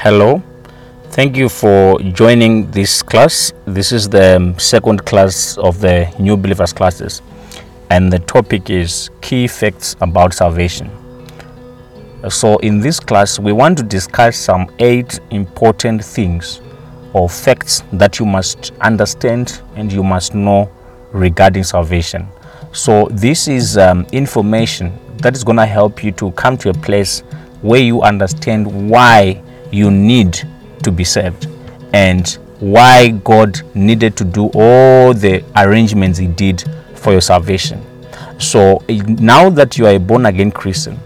Hello. Thank you for joining this class. This is the second class of the New Believers classes, and the topic is key facts about salvation. So, in this class, we want to discuss some eight important things or facts that you must understand and you must know regarding salvation. So, this is um, information that is going to help you to come to a place where you understand why you need to be saved and why God needed to do all the arrangements He did for your salvation. So now that you are a born again Christian,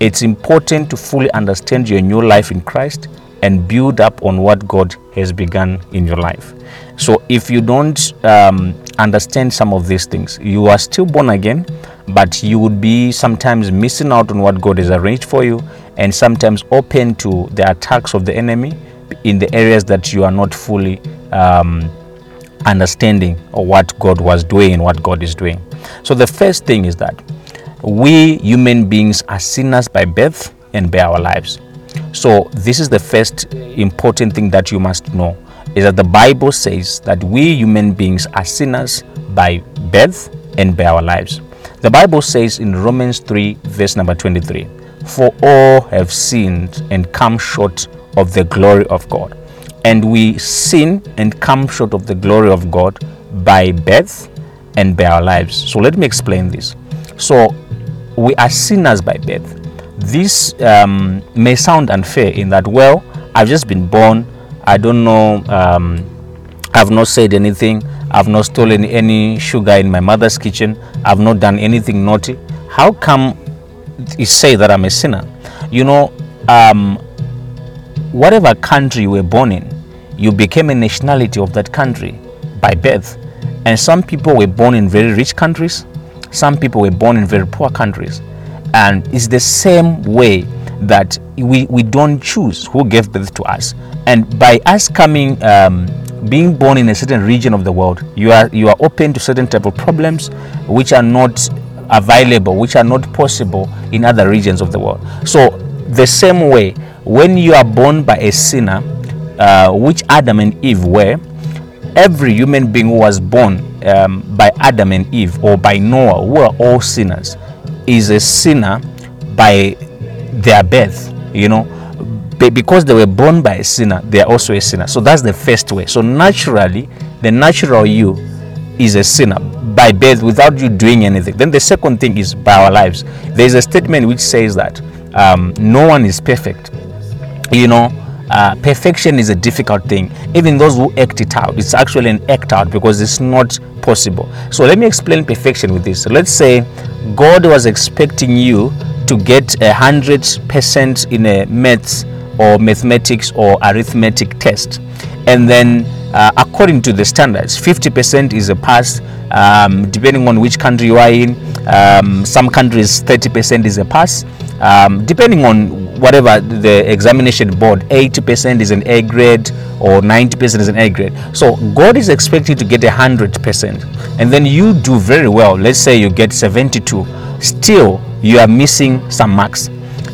it's important to fully understand your new life in Christ and build up on what God has begun in your life. So if you don't um, understand some of these things, you are still born again, but you would be sometimes missing out on what God has arranged for you and sometimes open to the attacks of the enemy in the areas that you are not fully um, understanding of what God was doing and what God is doing. So the first thing is that we human beings are sinners by birth and by our lives. So this is the first important thing that you must know is that the Bible says that we human beings are sinners by birth and by our lives. The Bible says in Romans 3 verse number 23, for all have sinned and come short of the glory of God. And we sin and come short of the glory of God by birth and by our lives. So let me explain this. So we are sinners by birth. This um, may sound unfair in that, well, I've just been born, I don't know, um, I've not said anything, I've not stolen any sugar in my mother's kitchen, I've not done anything naughty. How come you say that I'm a sinner? You know, um, whatever country you were born in, you became a nationality of that country by birth. And some people were born in very rich countries, some people were born in very poor countries. And it's the same way that we, we don't choose who gave birth to us. And by us coming, um, being born in a certain region of the world, you are you are open to certain type of problems which are not available, which are not possible in other regions of the world. So the same way when you are born by a sinner, uh, which Adam and Eve were, every human being who was born um, by Adam and Eve or by Noah, who are all sinners, is a sinner by their birth, you know. Because they were born by a sinner, they are also a sinner. So that's the first way. So naturally, the natural you is a sinner by birth without you doing anything. Then the second thing is by our lives. There is a statement which says that um, no one is perfect you know uh, perfection is a difficult thing even those who act it out it's actually an act out because it's not possible so let me explain perfection with this so let's say god was expecting you to get a hundred percent in a maths or mathematics or arithmetic test and then uh, according to the standards 50% is a pass um, depending on which country you are in. Um, some countries 30% is a pass. Um, depending on whatever the examination board 80% is an a grade or 90% is an a grade. So god is expecting to get a 100% and then you do very well. Let's say you get 72 still you are missing some marks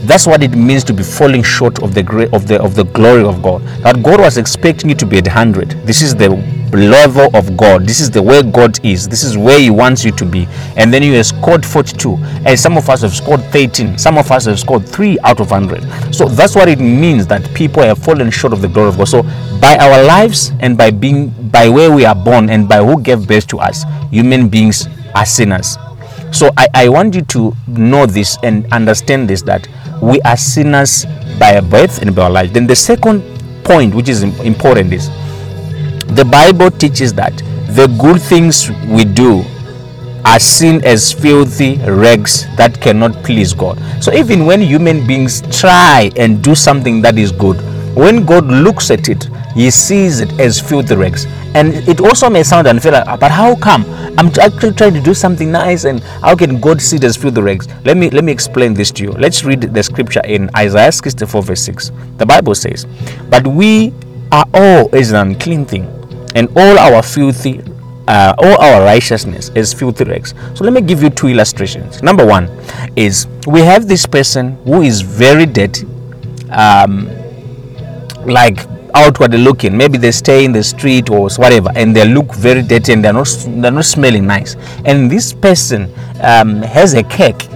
that's what it means to be falling short of the of the of the glory of God. That God was expecting you to be at 100. This is the level of God. This is the way God is. This is where He wants you to be. And then you have scored 42. And some of us have scored 13. Some of us have scored 3 out of 100. So that's what it means that people have fallen short of the glory of God. So by our lives and by being by where we are born and by who gave birth to us, human beings are sinners. So I, I want you to know this and understand this that we are sinners by birth and by life. Then the second point, which is important, is the Bible teaches that the good things we do are seen as filthy rags that cannot please God. So even when human beings try and do something that is good, when God looks at it, he sees it as filthy rags. And it also may sound unfair, but how come? I'm actually trying to do something nice, and how can God see it as filthy rags? Let me let me explain this to you. Let's read the scripture in Isaiah 64, verse 6. The Bible says, But we are all as an unclean thing, and all our filthy uh, all our righteousness is filthy rags. So let me give you two illustrations. Number one is we have this person who is very dirty. Um, like outwardly looking. Maybe they stay in the street or whatever and they look very dirty and they're not they're not smelling nice. And this person um, has a cake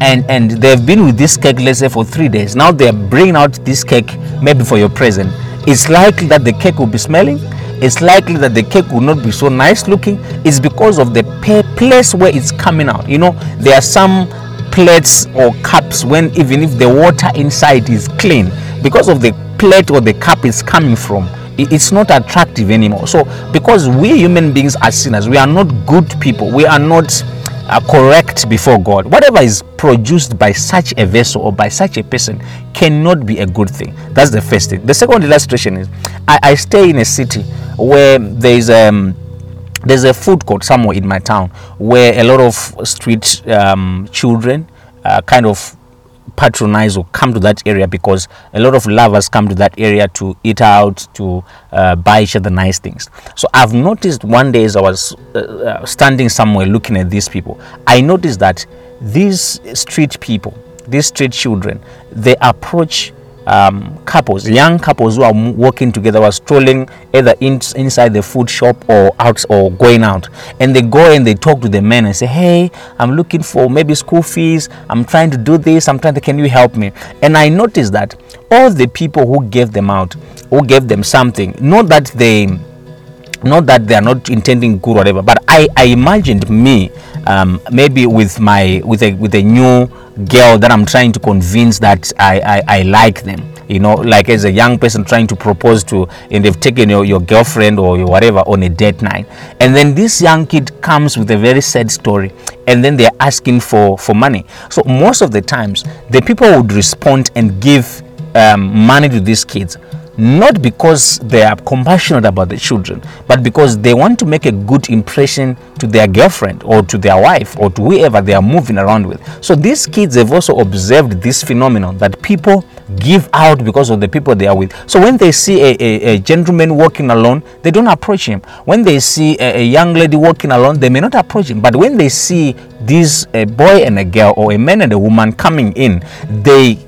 and and they've been with this cake let's say for three days. Now they're bringing out this cake maybe for your present. It's likely that the cake will be smelling. It's likely that the cake will not be so nice looking. It's because of the place where it's coming out. You know there are some plates or cups when even if the water inside is clean because of the plate or the cup is coming from it's not attractive anymore. So because we human beings are sinners we are not good people. We are not uh, correct before god. Whatever is produced by such a vessel or by such a person cannot be a good thing. That's the first thing. The second illustration is i, I stay in a city where there is um there's a food court somewhere in my town where a lot of street um, children uh, kind of patronize or come to that area because a lot of lovers come to that area to eat out to uh, buy each other nice things. So i've noticed one day as i was uh, uh standing somewhere looking at these people i noticed that these street people these street children they approach um, couples, young couples who are working together, were strolling either in, inside the food shop or out or going out, and they go and they talk to the men and say, "Hey, I'm looking for maybe school fees. I'm trying to do this. I'm trying to. Can you help me?" And I noticed that all the people who gave them out, who gave them something, not that they not that they are not intending good or whatever but i i imagined me um, maybe with my with a with a new girl that I'm trying to convince that I, I, I like them. You know like as a young person trying to propose to and they've taken your, your girlfriend or your whatever on a date night. And then this young kid comes with a very sad story and then they're asking for for money. So most of the times the people would respond and give um, money to these kids not because they are compassionate about the children, but because they want to make a good impression to their girlfriend or to their wife or to whoever they are moving around with. So these kids have also observed this phenomenon that people give out because of the people they are with. So when they see a, a, a gentleman walking alone, they don't approach him. When they see a, a, young lady walking alone, they may not approach him. But when they see this a boy and a girl or a man and a woman coming in, they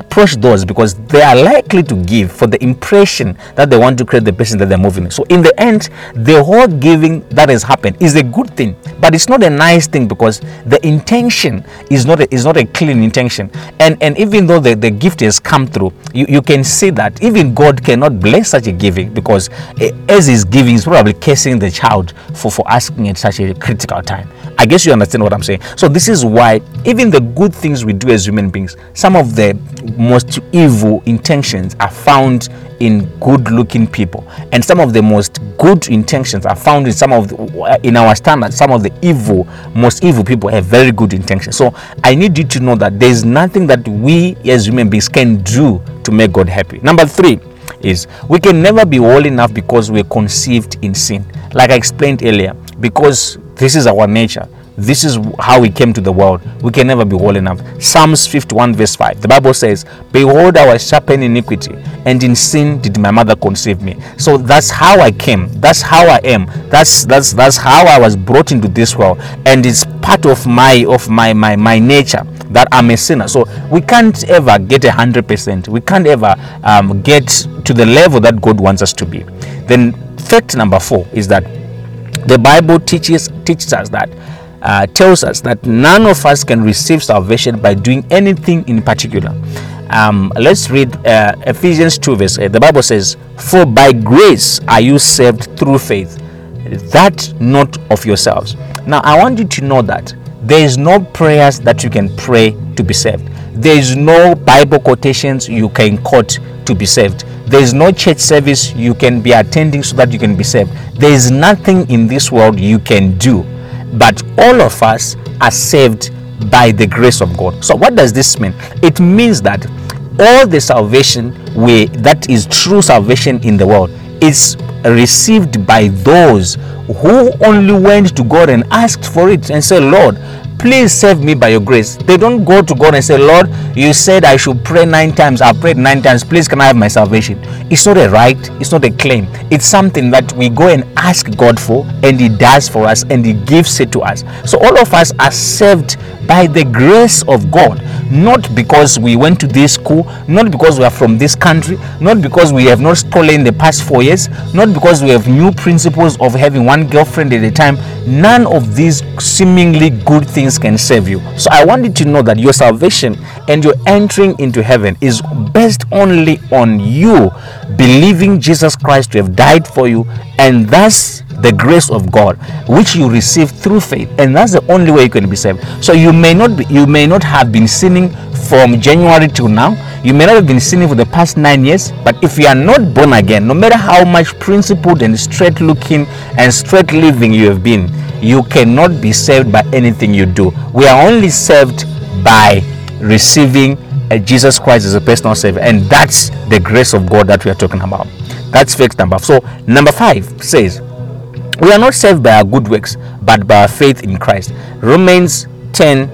approach those because they are likely to give for the impression that they want to create the person that they're moving. So in the end, the whole giving that has happened is a good thing, but it's not a nice thing because the intention is not a, is not a clean intention. And and even though the, the gift has come through, you, you can see that even God cannot bless such a giving because eh, as he's giving, he's probably cursing the child for, for asking at such a critical time. I guess you understand what I'm saying. So this is why even the good things we do as human beings, some of the most evil intentions are found in good looking people. And some of the most good intentions are found in some of the, in our standards some of the evil most evil people have very good intentions. So i need you to know that there's nothing that we as human beings can do to make god happy. Number three is we can never be holy enough because we're conceived in sin. Like i explained earlier because this is our nature this is how we came to the world. We can never be whole enough. Psalms 51, verse 5. The Bible says, Behold, I was sharp in iniquity, and in sin did my mother conceive me. So that's how I came. That's how I am. That's that's that's how I was brought into this world. And it's part of my of my my my nature that I'm a sinner. So we can't ever get a hundred percent. We can't ever um, get to the level that God wants us to be. Then fact number four is that the Bible teaches teaches us that uh, tells us that none of us can receive salvation by doing anything in particular. Um, let's read uh, Ephesians 2, verse 8. The Bible says, For by grace are you saved through faith, that not of yourselves. Now, I want you to know that there is no prayers that you can pray to be saved. There is no Bible quotations you can quote to be saved. There is no church service you can be attending so that you can be saved. There is nothing in this world you can do but all of us are saved by the grace of God. So what does this mean? It means that all the salvation we that is true salvation in the world is received by those who only went to God and asked for it and said, Lord, please save me by your grace. They don't go to God and say, Lord, you said I should pray nine times. I prayed nine times. Please, can I have my salvation? It's not a right, it's not a claim. It's something that we go and ask God for, and He does for us, and He gives it to us. So all of us are saved by the grace of God. Not because we went to this school, not because we are from this country, not because we have not stolen the past four years, not because we have new principles of having one girlfriend at a time. None of these seemingly good things can save you. So I want you to know that your salvation and your entering into heaven is based only on you believing Jesus Christ to have died for you and thus the grace of God which you receive through faith. And that's the only way you can be saved. So you may not be you may not have been sinning from January till now. You may not have been sinning for the past 9 years. But if you are not born again no matter how much principled and straight looking and straight living you have been you cannot be saved by anything you do. We are only saved by receiving uh, Jesus Christ as a personal savior. And that's the grace of God that we are talking about. That's fact number so number 5 says we are not saved by our good works, but by our faith in Christ. Romans 10,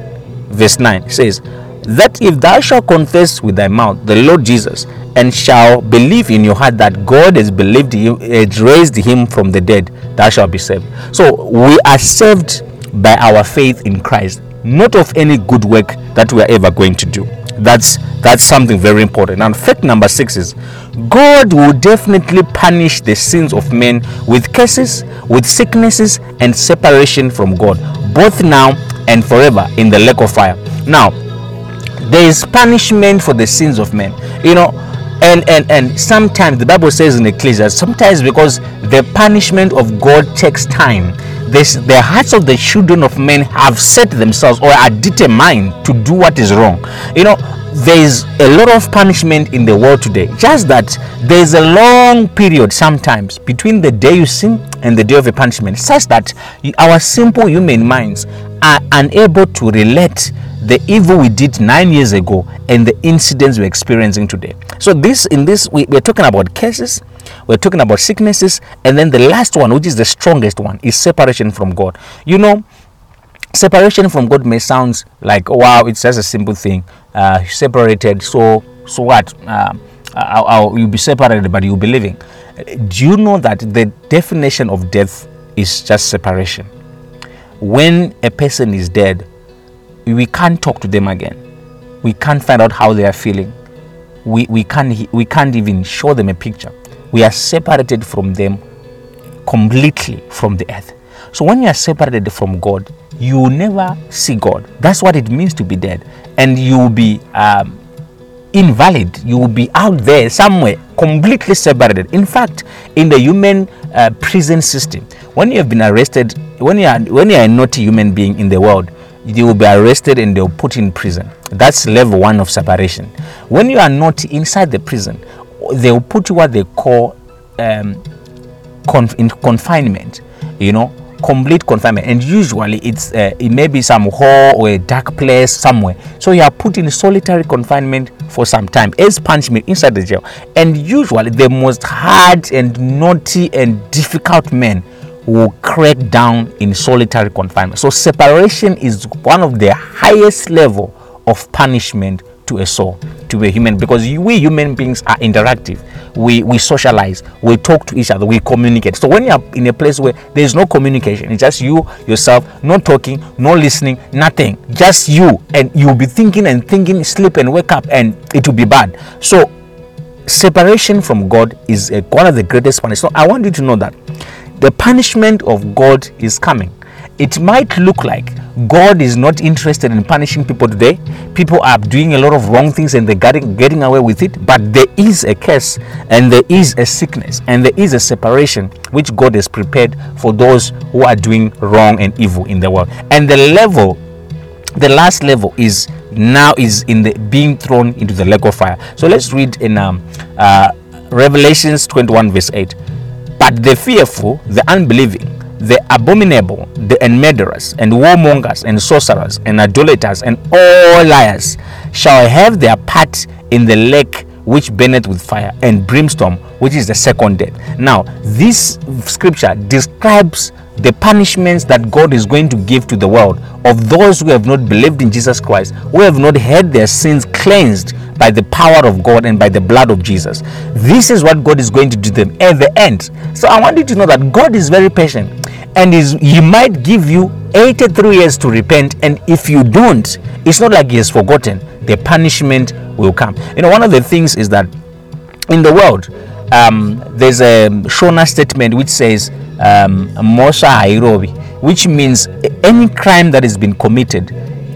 verse 9 says, That if thou shalt confess with thy mouth the Lord Jesus, and shall believe in your heart that God has believed him, has raised him from the dead, thou shalt be saved. So we are saved by our faith in Christ, not of any good work that we are ever going to do. That's that's something very important. And fact number six is God will definitely punish the sins of men with curses, with sicknesses, and separation from God, both now and forever in the lake of fire. Now, there is punishment for the sins of men. You know, and and and sometimes the bible says in ecclesiastes sometimes because the punishment of god takes time this, the hearts of the children of men have set themselves or are determined to do what is wrong. You know there is a lot of punishment in the world today. Just that there is a long period sometimes between the day you sin and the day of a punishment such that our simple human minds are unable to relate the evil we did nine years ago and the incidents we're experiencing today. So this in this we, we're talking about cases we're talking about sicknesses and then the last one which is the strongest one is separation from god. You know separation from god may sound like wow it's just a simple thing. Uh, separated so so what? Uh, I'll, I'll, you'll be separated but you'll be living. Do you know that the definition of death is just separation? When a person is dead we can't talk to them again. We can't find out how they are feeling. We, we can't we can't even show them a picture we are separated from them completely from the earth so when you are separated from god you will never see God. That's what it means to be dead. And you will be um, invalid. You will be out there somewhere, completely separated. In fact, in the human uh, prison system, when you have been arrested, when you are when you are not a naughty human being in the world, you will be arrested and they'll put in prison. That's level one of separation. When you are not inside the prison, they will put what they call um, in confinement. You know, complete confinement. And usually it's uh, it may be some hole or a dark place somewhere. So you are put in solitary confinement for some time. As punishment inside the jail. And usually the most hard and naughty and difficult men will crack down in solitary confinement. So separation is one of the highest level of punishment to a soul, to a human, because we human beings are interactive. We we socialize, we talk to each other, we communicate. So when you are in a place where there is no communication, it's just you yourself, no talking, no listening, nothing, just you, and you'll be thinking and thinking, sleep and wake up, and it will be bad. So separation from God is a, one of the greatest punishments. So I want you to know that the punishment of God is coming. It might look like God is not interested in punishing people today. People are doing a lot of wrong things and they're getting, getting away with it. But there is a curse and there is a sickness and there is a separation which God has prepared for those who are doing wrong and evil in the world. And the level, the last level is now is in the being thrown into the lake of fire. So let's read in um, uh, Revelations 21 verse 8. But the fearful, the unbelieving, the abominable, the and murderers, and warmongers, and sorcerers, and idolaters, and all liars shall have their part in the lake which burneth with fire and brimstone, which is the second death. Now, this scripture describes the punishments that God is going to give to the world of those who have not believed in Jesus Christ, who have not had their sins cleansed by the power of God and by the blood of Jesus. This is what God is going to do them at the end. So I want you to know that God is very patient and is he might give you 83 years to repent and if you don't it's not like he has forgotten the punishment will come. You know, one of the things is that in the world, um, there's a Shona statement which says, um, Mhosva Hairovi, which means any crime that has been committed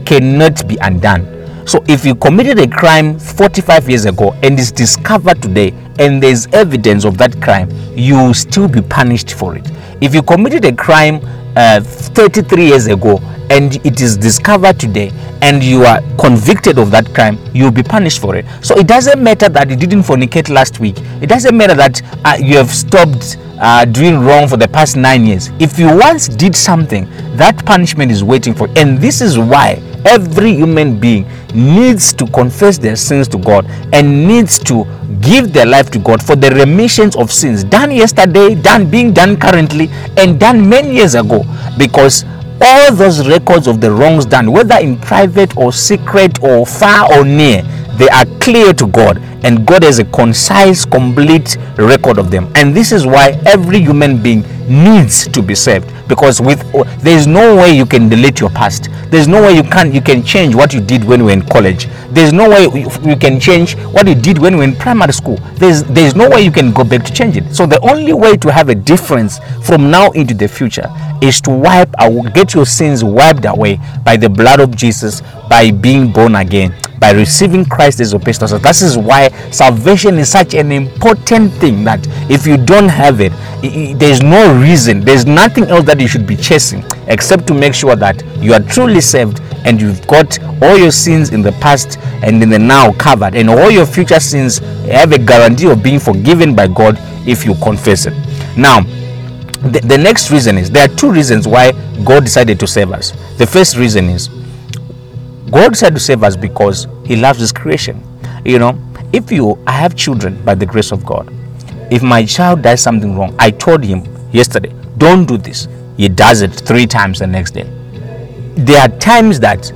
cannot be undone. So if you committed a crime 45 years ago and is discovered today and there's evidence of that crime, you will still be punished for it. If you committed a crime uh, 33 years ago and it is discovered today and you are convicted of that crime, you'll be punished for it. So it doesn't matter that you didn't fornicate last week. It doesn't matter that uh, you have stopped uh, doing wrong for the past nine years. If you once did something, that punishment is waiting for. You. And this is why every human being needs to confess their sins to God and needs to give their life to God for the remissions of sins done yesterday, done being done currently, and done many years ago. Because all those records of the wrongs done, whether in private or secret or far or near, they are clear to God, and God has a concise, complete record of them. And this is why every human being needs to be saved. Because with there is no way you can delete your past. There's no way you can you can change what you did when you were in college. There's no way you can change what you did when you were in primary school. There's there's no way you can go back to change it so the only way to have a difference from now into the future is to wipe get your sins wiped away by the blood of jesus by being born again by receiving Christ as your. So that is why salvation is such an important thing that if you don't have it, there's no reason, there's nothing else that you should be chasing except to make sure that you are truly saved and you've got all your sins in the past and in the now covered, and all your future sins have a guarantee of being forgiven by God if you confess it. Now, the, the next reason is there are two reasons why God decided to save us. The first reason is God decided to save us because He loves His creation. You know, if you, I have children by the grace of God. If my child does something wrong, I told him yesterday, don't do this. He does it three times the next day. There are times that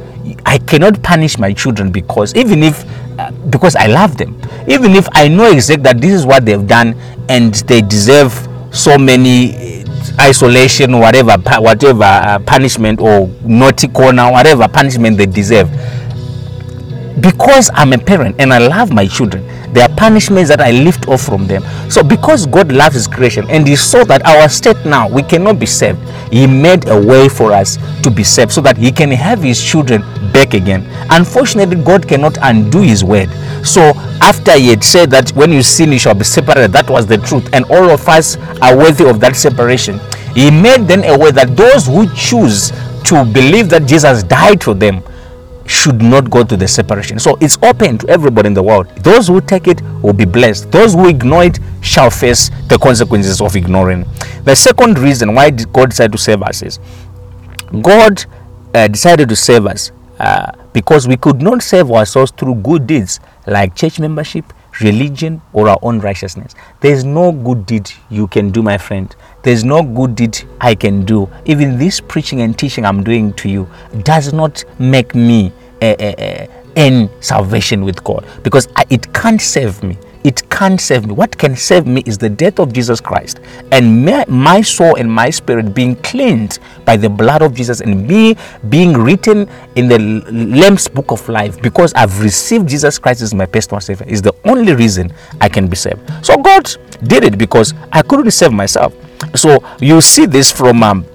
I cannot punish my children because even if uh, because I love them, even if I know exactly that this is what they've done and they deserve so many isolation, whatever, whatever uh, punishment or naughty corner, whatever punishment they deserve. Because I'm a parent and I love my children, there are punishments that I lift off from them. So, because God loves His creation and He saw that our state now we cannot be saved, He made a way for us to be saved so that He can have His children back again. Unfortunately, God cannot undo His word. So, after He had said that when you sin, you shall be separated, that was the truth, and all of us are worthy of that separation. He made then a way that those who choose to believe that Jesus died for them should not go to the separation. So it's open to everybody in the world. Those who take it will be blessed. Those who ignore it shall face the consequences of ignoring. The second reason why God decided to save us is God uh, decided to save us uh, because we could not save ourselves through good deeds like church membership, religion, or our own righteousness. There is no good deed you can do, my friend. There's no good deed I can do. Even this preaching and teaching I'm doing to you does not make me uh, salvation with God because I, it can't save me. It can't save me. What can save me is the death of Jesus Christ and my, my soul and my spirit being cleansed by the blood of Jesus and me being written in the Lamb's book of life because I've received Jesus Christ as my personal Savior is the only reason I can be saved. So God did it because I couldn't save myself. So you see this from um,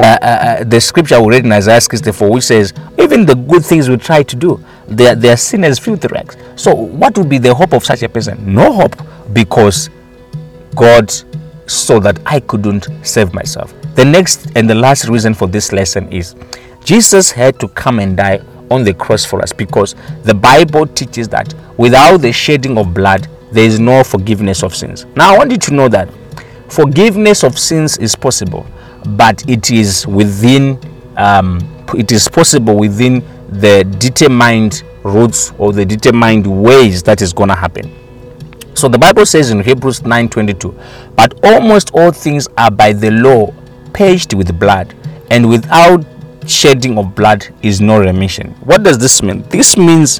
uh, uh, uh, the scripture we read in Isaiah 64, which says, Even the good things we try to do, they are, they are seen as filthy rags. So, what would be the hope of such a person? No hope because God saw that I couldn't save myself. The next and the last reason for this lesson is Jesus had to come and die on the cross for us because the Bible teaches that without the shedding of blood, there is no forgiveness of sins. Now, I want you to know that forgiveness of sins is possible but it is within um, it is possible within the determined routes or the determined ways that is going to happen. So the bible says in hebrews 9:22 but almost all things are by the law paged with blood and without shedding of blood is no remission. What does this mean? This means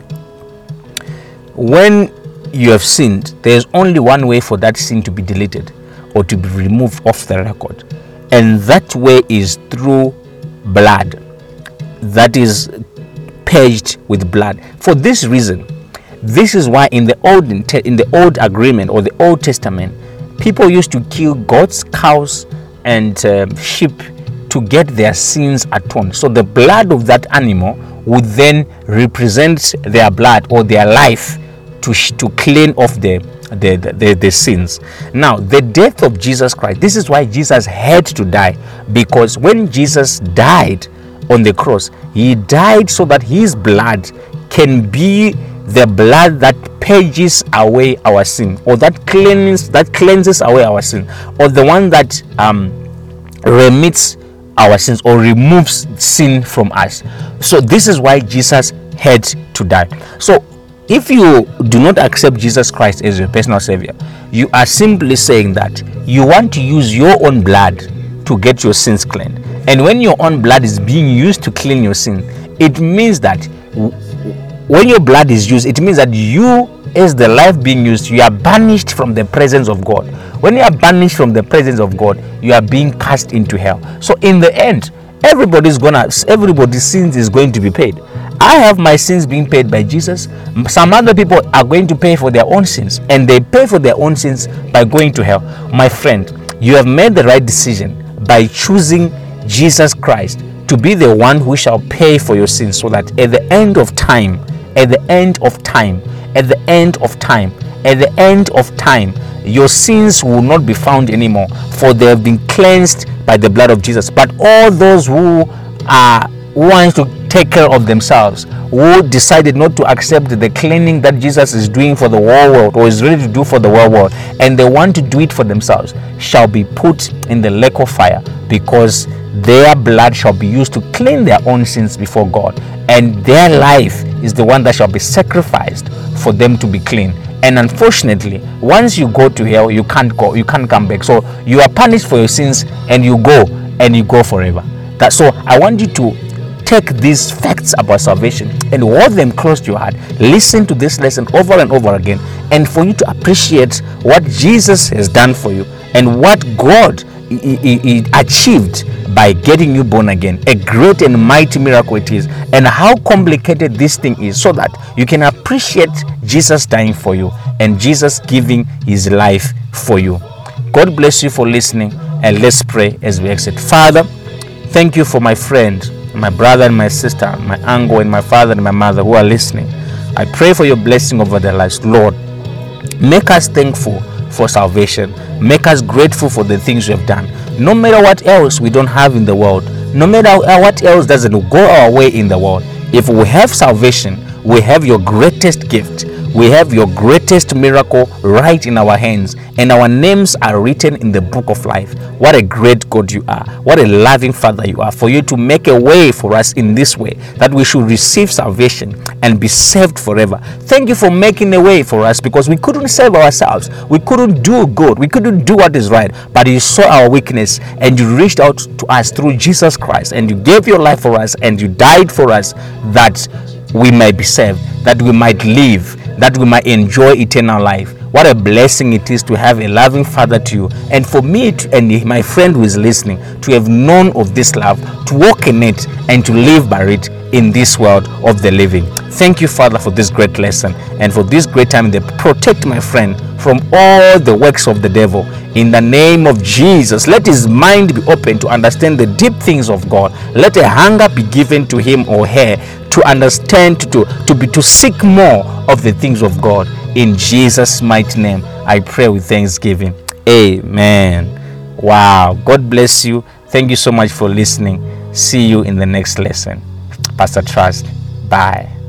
when you have sinned there is only one way for that sin to be deleted or to be removed off the record. And that way is through blood that is purged with blood. For this reason, this is why in the old in the old agreement or the Old Testament, people used to kill goats, cows, and um, sheep to get their sins atoned. So the blood of that animal would then represent their blood or their life to, to clean off the, the, the, the sins. Now, the death of Jesus Christ, this is why Jesus had to die. Because when Jesus died on the cross, he died so that his blood can be the blood that purges away our sin or that cleanses that cleanses away our sin or the one that um, remits our sins or removes sin from us. So, this is why Jesus had to die. So, if you do not accept Jesus Christ as your personal Savior, you are simply saying that you want to use your own blood to get your sins cleaned. And when your own blood is being used to clean your sin, it means that when your blood is used, it means that you, as the life being used, you are banished from the presence of God. When you are banished from the presence of God, you are being cast into hell. So, in the end, everybody's gonna, everybody's sins is going to be paid. I have my sins being paid by Jesus. Some other people are going to pay for their own sins, and they pay for their own sins by going to hell. My friend, you have made the right decision by choosing Jesus Christ to be the one who shall pay for your sins, so that at the end of time, at the end of time, at the end of time, at the end of time, your sins will not be found anymore, for they have been cleansed by the blood of Jesus. But all those who are want to take care of themselves, who decided not to accept the cleaning that Jesus is doing for the whole world or is ready to do for the whole world, and they want to do it for themselves, shall be put in the lake of fire because their blood shall be used to clean their own sins before God, and their life is the one that shall be sacrificed for them to be clean. And unfortunately, once you go to hell, you can't go, you can't come back. So you are punished for your sins and you go and you go forever. That so I want you to take these facts about salvation and hold them close to your heart. Listen to this lesson over and over again, and for you to appreciate what Jesus has done for you and what God he, he, he achieved by getting you born again. A great and mighty miracle it is, and how complicated this thing is, so that you can appreciate Jesus dying for you and Jesus giving his life for you. God bless you for listening, and let's pray as we exit. Father, thank you for my friend my brother and my sister, my uncle and my father and my mother who are listening. I pray for your blessing over their lives. Lord, make us thankful for salvation. Make us grateful for the things you have done. No matter what else we don't have in the world, no matter what else doesn't go our way in the world, if we have salvation, we have your greatest gift we have your greatest miracle right in our hands, and our names are written in the book of life. What a great God you are! What a loving Father you are! For you to make a way for us in this way, that we should receive salvation and be saved forever. Thank you for making a way for us because we couldn't save ourselves. We couldn't do good. We couldn't do what is right. But you saw our weakness and you reached out to us through Jesus Christ and you gave your life for us and you died for us that we might be saved, that we might live that we might enjoy eternal life. What a blessing it is to have a loving Father to you. And for me to, and my friend who is listening to have known of this love, to walk in it, and to live by it in this world of the living. Thank you, Father, for this great lesson and for this great time that protect my friend from all the works of the devil. In the name of Jesus, let his mind be open to understand the deep things of God. Let a hunger be given to him or her to understand, to, to be to seek more of the things of God. In Jesus' mighty name, I pray with thanksgiving. Amen. Wow. God bless you. Thank you so much for listening. See you in the next lesson. Pastor Trust. Bye.